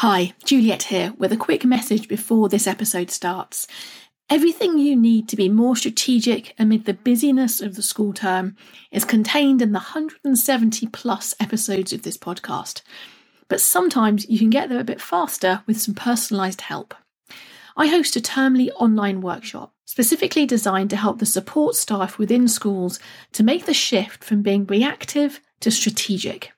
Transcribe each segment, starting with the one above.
Hi, Juliet here with a quick message before this episode starts. Everything you need to be more strategic amid the busyness of the school term is contained in the 170 plus episodes of this podcast. But sometimes you can get there a bit faster with some personalised help. I host a termly online workshop specifically designed to help the support staff within schools to make the shift from being reactive to strategic.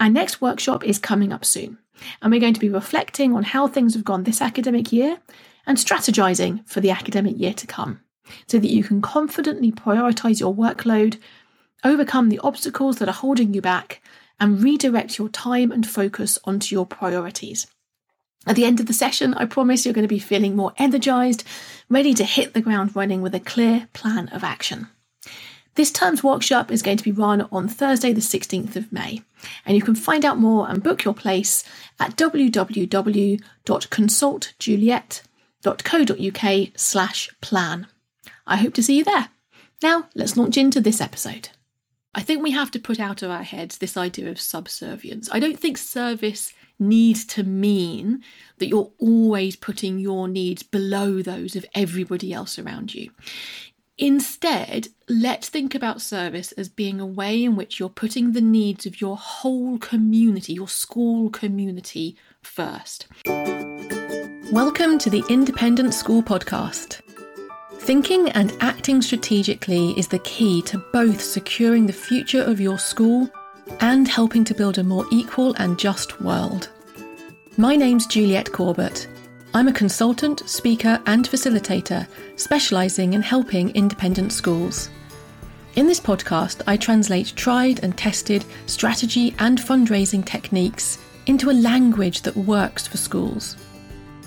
Our next workshop is coming up soon and we're going to be reflecting on how things have gone this academic year and strategizing for the academic year to come so that you can confidently prioritize your workload, overcome the obstacles that are holding you back, and redirect your time and focus onto your priorities. At the end of the session, I promise you're going to be feeling more energized, ready to hit the ground running with a clear plan of action. This term's workshop is going to be run on Thursday, the 16th of May, and you can find out more and book your place at www.consultjuliet.co.uk slash plan. I hope to see you there. Now, let's launch into this episode. I think we have to put out of our heads this idea of subservience. I don't think service needs to mean that you're always putting your needs below those of everybody else around you. Instead, let's think about service as being a way in which you're putting the needs of your whole community, your school community, first. Welcome to the Independent School Podcast. Thinking and acting strategically is the key to both securing the future of your school and helping to build a more equal and just world. My name's Juliet Corbett I'm a consultant, speaker, and facilitator specialising in helping independent schools. In this podcast, I translate tried and tested strategy and fundraising techniques into a language that works for schools.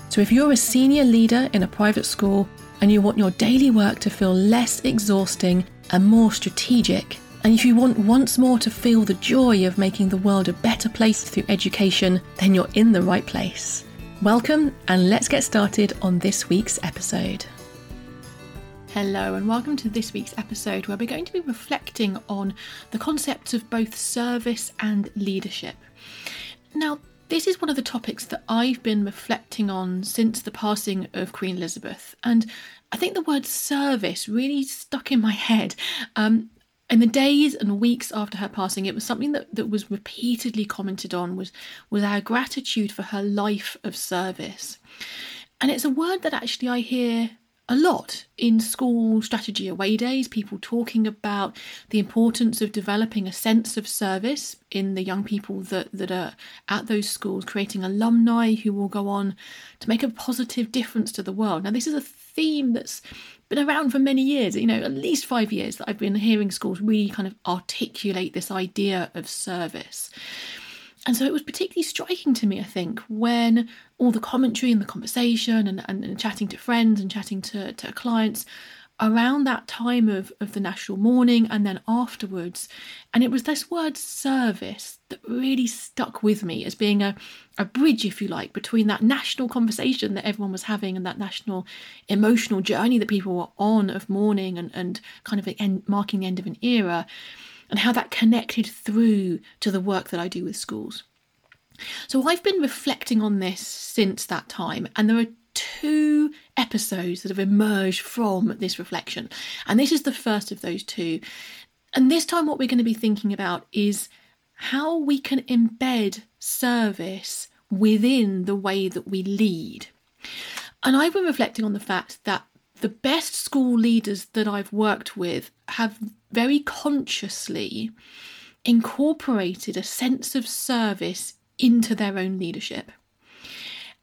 So, if you're a senior leader in a private school and you want your daily work to feel less exhausting and more strategic, and if you want once more to feel the joy of making the world a better place through education, then you're in the right place. Welcome, and let's get started on this week's episode. Hello, and welcome to this week's episode where we're going to be reflecting on the concepts of both service and leadership. Now, this is one of the topics that I've been reflecting on since the passing of Queen Elizabeth, and I think the word service really stuck in my head. Um, in the days and weeks after her passing, it was something that, that was repeatedly commented on was, was our gratitude for her life of service. And it's a word that actually I hear a lot in school strategy away days, people talking about the importance of developing a sense of service in the young people that, that are at those schools, creating alumni who will go on to make a positive difference to the world. Now, this is a theme that's been around for many years, you know, at least five years that I've been hearing schools really kind of articulate this idea of service. And so it was particularly striking to me, I think, when all the commentary and the conversation and, and, and chatting to friends and chatting to, to clients around that time of, of the national mourning and then afterwards. And it was this word service that really stuck with me as being a, a bridge, if you like, between that national conversation that everyone was having and that national emotional journey that people were on of mourning and, and kind of end, marking the end of an era, and how that connected through to the work that I do with schools. So I've been reflecting on this since that time, and there are two episodes that have emerged from this reflection. And this is the first of those two. And this time, what we're going to be thinking about is how we can embed service within the way that we lead. And I've been reflecting on the fact that the best school leaders that I've worked with have very consciously incorporated a sense of service into their own leadership.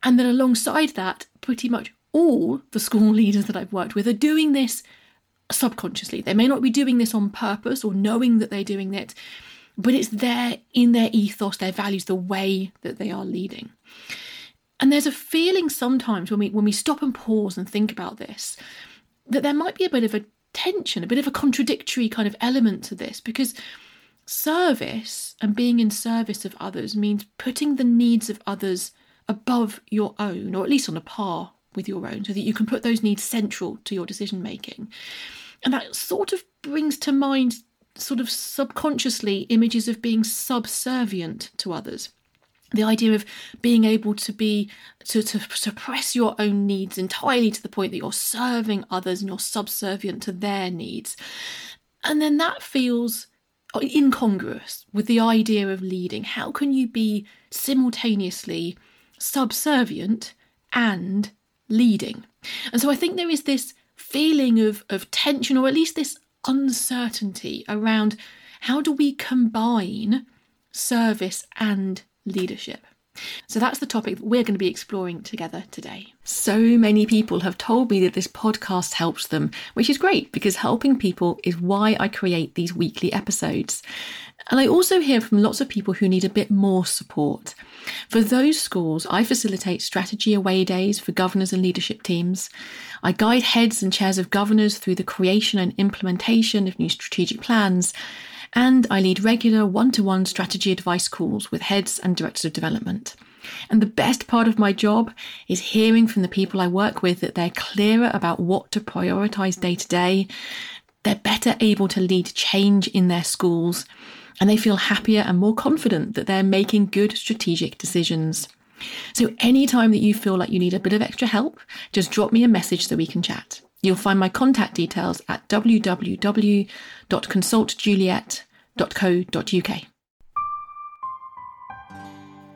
And then alongside that, pretty much all the school leaders that I've worked with are doing this subconsciously. They may not be doing this on purpose or knowing that they're doing it, but it's there in their ethos, their values, the way that they are leading. And there's a feeling sometimes when we when we stop and pause and think about this that there might be a bit of a tension, a bit of a contradictory kind of element to this because service and being in service of others means putting the needs of others above your own, or at least on a par with your own, so that you can put those needs central to your decision making. And that sort of brings to mind, sort of subconsciously, images of being subservient to others. the idea of being able to be to, to suppress your own needs entirely to the point that you're serving others and you're subservient to their needs and then that feels incongruous with the idea of leading how can you be simultaneously subservient and leading and so i think there is this feeling of of tension or at least this uncertainty around how do we combine service and leadership. So that's the topic that we're going to be exploring together today. So many people have told me that this podcast helps them, which is great because helping people is why I create these weekly episodes. And I also hear from lots of people who need a bit more support. For those schools, I facilitate strategy away days for governors and leadership teams. I guide heads and chairs of governors through the creation and implementation of new strategic plans and I lead regular one to one strategy advice calls with heads and directors of development. And the best part of my job is hearing from the people I work with that they're clearer about what to prioritise day to day, they're better able to lead change in their schools, and they feel happier and more confident that they're making good strategic decisions. So, anytime that you feel like you need a bit of extra help, just drop me a message so we can chat. You'll find my contact details at www.consultjuliet.co.uk.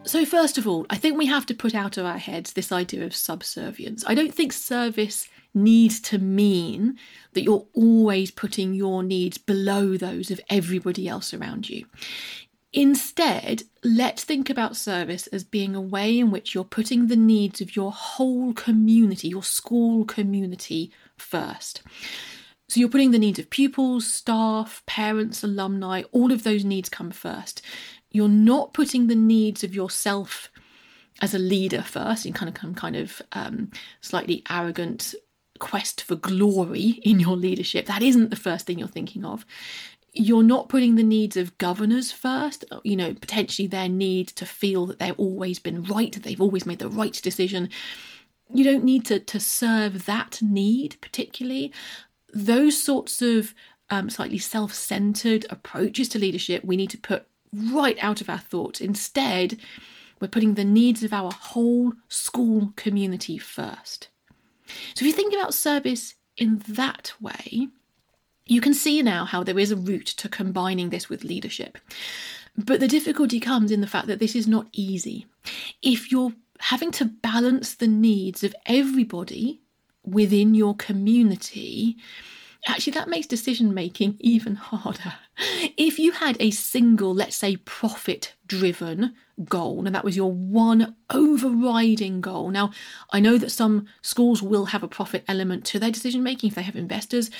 So, first of all, I think we have to put out of our heads this idea of subservience. I don't think service needs to mean that you're always putting your needs below those of everybody else around you. Instead, let's think about service as being a way in which you're putting the needs of your whole community, your school community, first. So you're putting the needs of pupils, staff, parents, alumni, all of those needs come first. You're not putting the needs of yourself as a leader first in kind of some kind of um, slightly arrogant quest for glory in your leadership. That isn't the first thing you're thinking of you're not putting the needs of governors first, you know, potentially their need to feel that they've always been right, that they've always made the right decision. You don't need to, to serve that need particularly. Those sorts of um, slightly self centered approaches to leadership we need to put right out of our thoughts. Instead, we're putting the needs of our whole school community first. So if you think about service in that way, you can see now how there is a route to combining this with leadership. But the difficulty comes in the fact that this is not easy. If you're having to balance the needs of everybody within your community, actually that makes decision making even harder. If you had a single, let's say, profit driven goal, and that was your one overriding goal. Now, I know that some schools will have a profit element to their decision making if they have investors,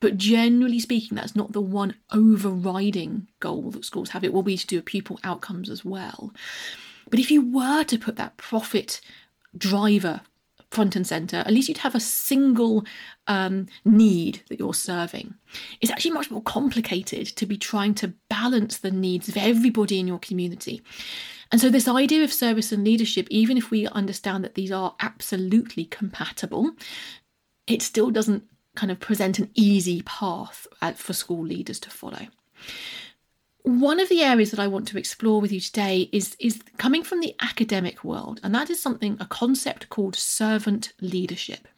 but generally speaking, that's not the one overriding goal that schools have. It will be to do with pupil outcomes as well. But if you were to put that profit driver front and center, at least you'd have a single um, need that you're serving. It's actually much more complicated to be trying to balance the needs of everybody in your community. And so, this idea of service and leadership, even if we understand that these are absolutely compatible, it still doesn't kind of present an easy path uh, for school leaders to follow. One of the areas that I want to explore with you today is, is coming from the academic world, and that is something, a concept called servant leadership.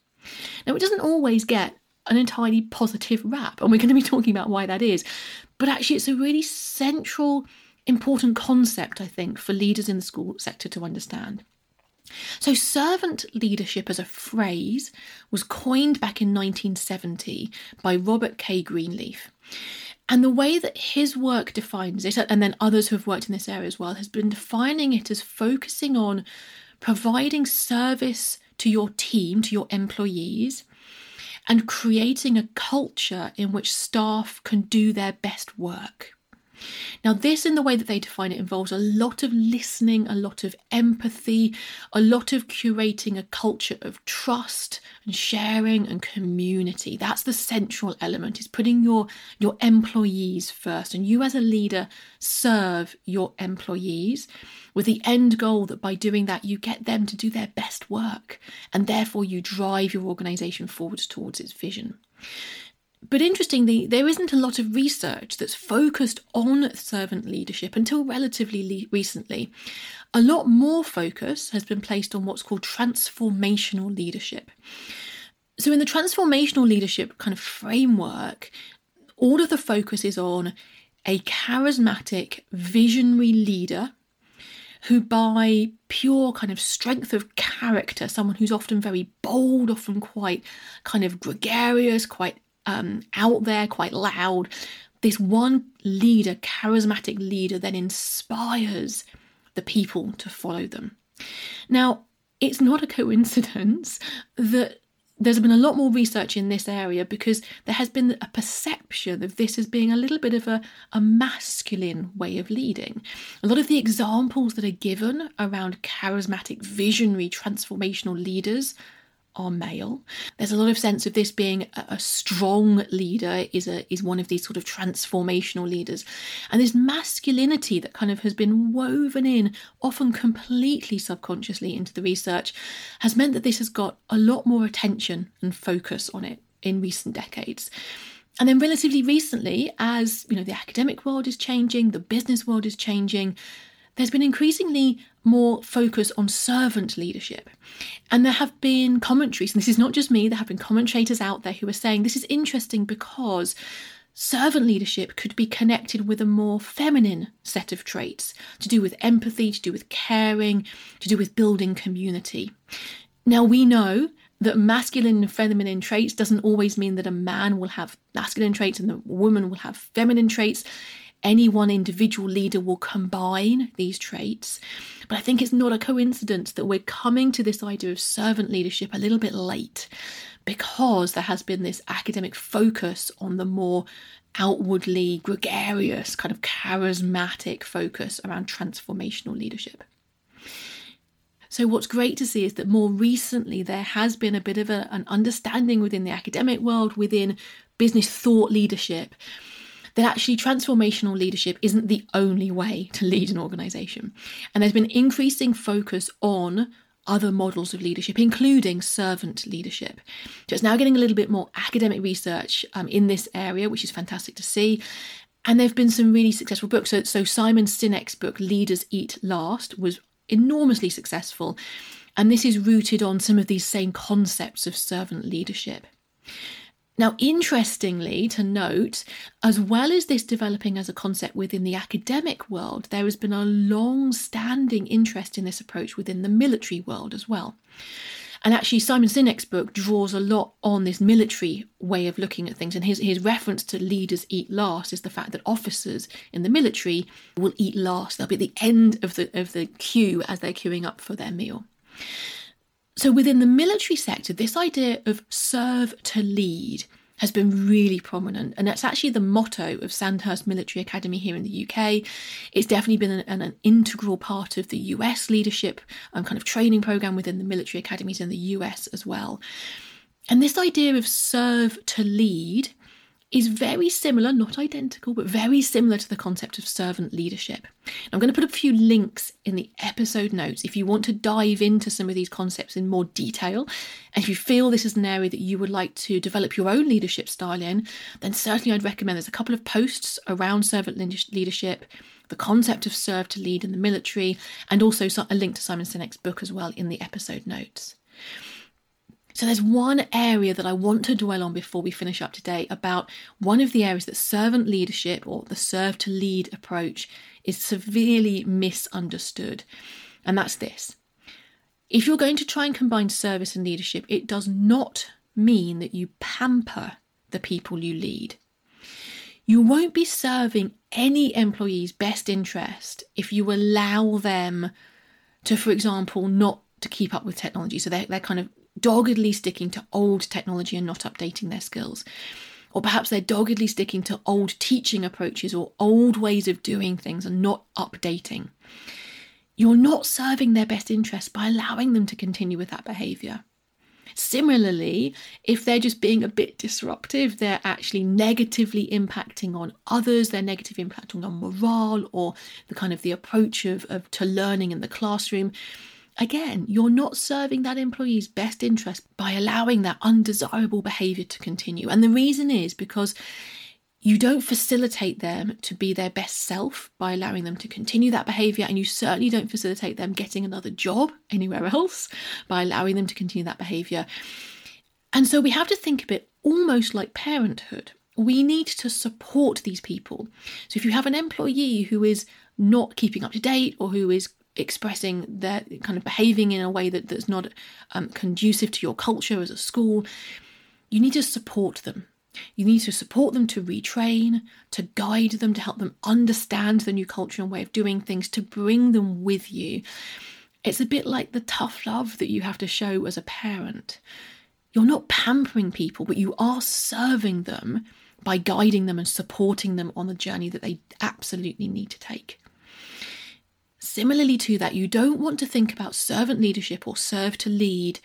Now, it doesn't always get an entirely positive rap, and we're going to be talking about why that is, but actually, it's a really central, important concept, I think, for leaders in the school sector to understand. So, servant leadership as a phrase was coined back in 1970 by Robert K. Greenleaf. And the way that his work defines it, and then others who have worked in this area as well, has been defining it as focusing on providing service to your team, to your employees, and creating a culture in which staff can do their best work. Now, this, in the way that they define it, involves a lot of listening, a lot of empathy, a lot of curating a culture of trust and sharing and community. That's the central element, is putting your, your employees first. And you, as a leader, serve your employees with the end goal that by doing that, you get them to do their best work. And therefore, you drive your organization forward towards its vision. But interestingly, there isn't a lot of research that's focused on servant leadership until relatively le- recently. A lot more focus has been placed on what's called transformational leadership. So, in the transformational leadership kind of framework, all of the focus is on a charismatic, visionary leader who, by pure kind of strength of character, someone who's often very bold, often quite kind of gregarious, quite um, out there, quite loud. This one leader, charismatic leader, then inspires the people to follow them. Now, it's not a coincidence that there's been a lot more research in this area because there has been a perception of this as being a little bit of a, a masculine way of leading. A lot of the examples that are given around charismatic, visionary, transformational leaders are male. There's a lot of sense of this being a, a, strong leader is a is one of these sort of transformational leaders. And this masculinity that kind of has been woven in, often completely subconsciously into the research, has meant that this has got a lot more attention and focus on it in recent decades. And then relatively recently, as you know, the academic world is changing, the business world is changing, there's been increasingly more focus on servant leadership. And there have been commentaries, and this is not just me, there have been commentators out there who are saying this is interesting because servant leadership could be connected with a more feminine set of traits to do with empathy, to do with caring, to do with building community. Now, we know that masculine and feminine traits doesn't always mean that a man will have masculine traits and the woman will have feminine traits any one individual leader will combine these traits. But I think it's not a coincidence that we're coming to this idea of servant leadership a little bit late because there has been this academic focus on the more outwardly gregarious, kind of charismatic focus around transformational leadership. So, what's great to see is that more recently there has been a bit of a, an understanding within the academic world, within business thought leadership, that actually transformational leadership isn't the only way to lead an organization. And there's been increasing focus on other models of leadership, including servant leadership. So it's now getting a little bit more academic research um, in this area, which is fantastic to see. And there have been some really successful books. So, so Simon Sinek's book, Leaders Eat Last, was enormously successful. And this is rooted on some of these same concepts of servant leadership. Now, interestingly to note, as well as this developing as a concept within the academic world, there has been a long standing interest in this approach within the military world as well. And actually, Simon Sinek's book draws a lot on this military way of looking at things. And his, his reference to leaders eat last is the fact that officers in the military will eat last. They'll be at the end of the, of the queue as they're queuing up for their meal. So, within the military sector, this idea of serve to lead has been really prominent, and that's actually the motto of Sandhurst Military Academy here in the UK. It's definitely been an, an integral part of the US leadership and kind of training program within the military academies in the US as well. And this idea of serve to lead is very similar, not identical, but very similar to the concept of servant leadership. I'm going to put a few links in the episode notes if you want to dive into some of these concepts in more detail. And if you feel this is an area that you would like to develop your own leadership style in, then certainly I'd recommend there's a couple of posts around servant leadership, the concept of serve to lead in the military, and also a link to Simon Sinek's book as well in the episode notes. So there's one area that I want to dwell on before we finish up today about one of the areas that servant leadership or the serve to lead approach is severely misunderstood. And that's this. If you're going to try and combine service and leadership, it does not mean that you pamper the people you lead. You won't be serving any employee's best interest if you allow them to, for example, not to keep up with technology. So they're, they're kind of doggedly sticking to old technology and not updating their skills. Or perhaps they're doggedly sticking to old teaching approaches or old ways of doing things and not updating. You're not serving their best interests by allowing them to continue with that behaviour. Similarly, if they're just being a bit disruptive, they're actually negatively impacting on others, they're negatively impacting on morale or the kind of the approach of, of to learning in the classroom, again, you're not serving that employee's best interest by allowing that undesirable behavior to continue. And the reason is because you don't facilitate them to be their best self by allowing them to continue that behavior, and you certainly don't facilitate them getting another job anywhere else by allowing them to continue that behavior. And so we have to think of it almost like parenthood. We need to support these people. So if you have an employee who is not keeping up to date or who is expressing their kind of behaving in a way that, that's not um, conducive to your culture as a school, you need to support them. You need to support them to retrain, to guide them, to help them understand the new culture and way of doing things, to bring them with you. It's a bit like the tough love that you have to show as a parent. You're not pampering people, but you are serving them by guiding them and supporting them on the journey that they absolutely need to take. Similarly to that, you don't want to think about servant leadership or serve to lead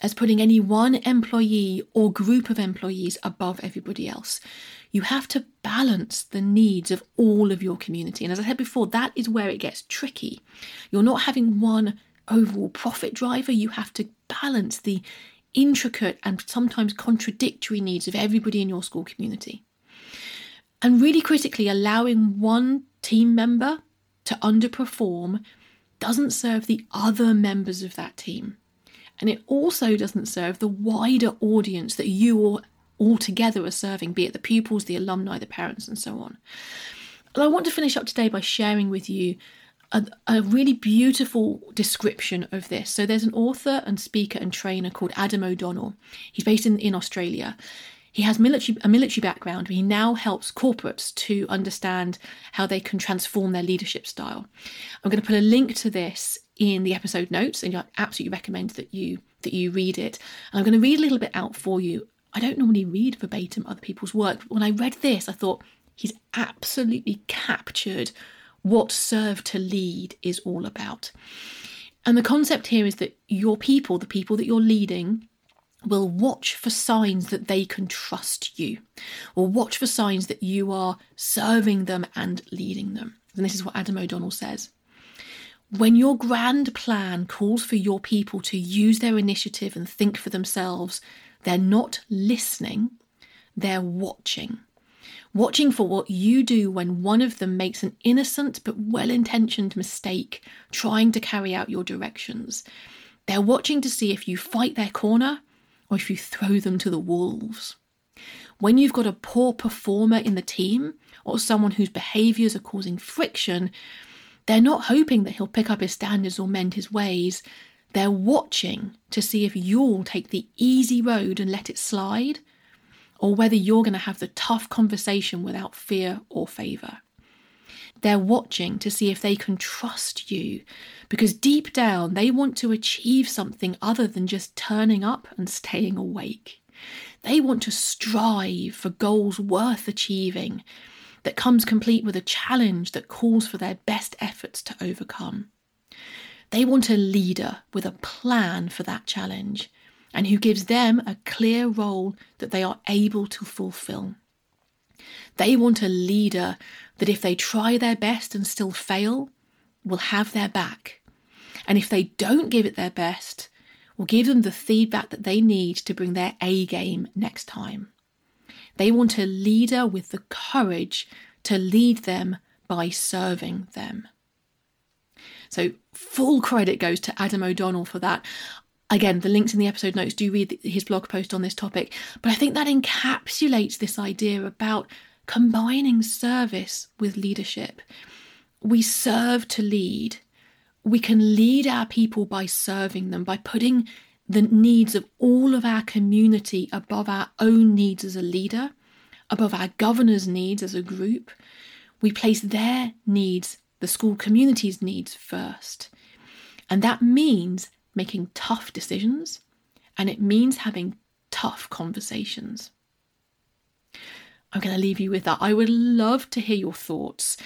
as putting any one employee or group of employees above everybody else. You have to balance the needs of all of your community. And as I said before, that is where it gets tricky. You're not having one overall profit driver, you have to balance the intricate and sometimes contradictory needs of everybody in your school community. And really critically, allowing one team member to underperform doesn't serve the other members of that team. And it also doesn't serve the wider audience that you all, together are serving, be it the pupils, the alumni, the parents, and so on. And I want to finish up today by sharing with you a, a, really beautiful description of this. So there's an author and speaker and trainer called Adam O'Donnell. He's based in, in Australia. He has military, a military background, but he now helps corporates to understand how they can transform their leadership style. I'm going to put a link to this in the episode notes, and I absolutely recommend that you that you read it. And I'm going to read a little bit out for you. I don't normally read verbatim other people's work, but when I read this, I thought he's absolutely captured what serve to lead is all about. And the concept here is that your people, the people that you're leading, will watch for signs that they can trust you, or watch for signs that you are serving them and leading them. And this is what Adam O'Donnell says. When your grand plan calls for your people to use their initiative and think for themselves, they're not listening, they're watching. Watching for what you do when one of them makes an innocent but well intentioned mistake trying to carry out your directions. They're watching to see if you fight their corner or if you throw them to the wolves. When you've got a poor performer in the team or someone whose behaviours are causing friction, they're not hoping that he'll pick up his standards or mend his ways. They're watching to see if you'll take the easy road and let it slide, or whether you're going to have the tough conversation without fear or favour. They're watching to see if they can trust you because deep down they want to achieve something other than just turning up and staying awake. They want to strive for goals worth achieving that comes complete with a challenge that calls for their best efforts to overcome. They want a leader with a plan for that challenge and who gives them a clear role that they are able to fulfill. They want a leader that if they try their best and still fail, will have their back. And if they don't give it their best, will give them the feedback that they need to bring their A game next time. They want a leader with the courage to lead them by serving them. So, full credit goes to Adam O'Donnell for that. Again, the links in the episode notes do read his blog post on this topic, but I think that encapsulates this idea about combining service with leadership. We serve to lead. We can lead our people by serving them, by putting the needs of all of our community above our own needs as a leader, above our governor's needs as a group. We place their needs, the school community's needs, first. And that means making tough decisions and it means having tough conversations. I'm going to leave you with that. I would love to hear your thoughts.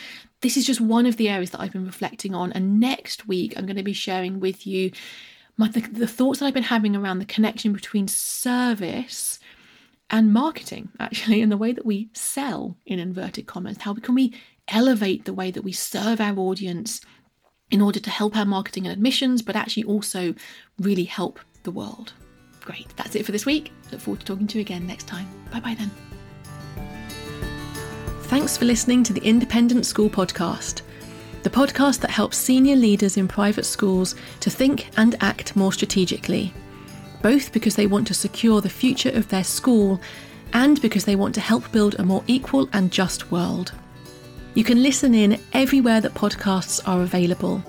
This is just one of the areas that I've been reflecting on. And next week, I'm going to be sharing with you my, the, the thoughts that I've been having around the connection between service and marketing, actually, and the way that we sell in inverted commas. How can we elevate the way that we serve our audience in order to help our marketing and admissions, but actually also really help the world. Great, that's it for this week. Look forward to talking to you again next time. Bye bye then. Thanks for listening to the Independent School Podcast, the podcast that helps senior leaders in private schools to think and act more strategically, both because they want to secure the future of their school and because they want to help build a more equal and just world. You can listen in everywhere that podcasts are available.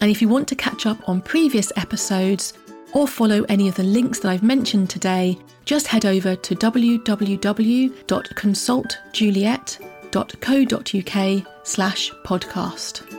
And if you want to catch up on previous episodes or follow any of the links that I've mentioned today, just head over to www.consultjuliet.co.uk slash podcast.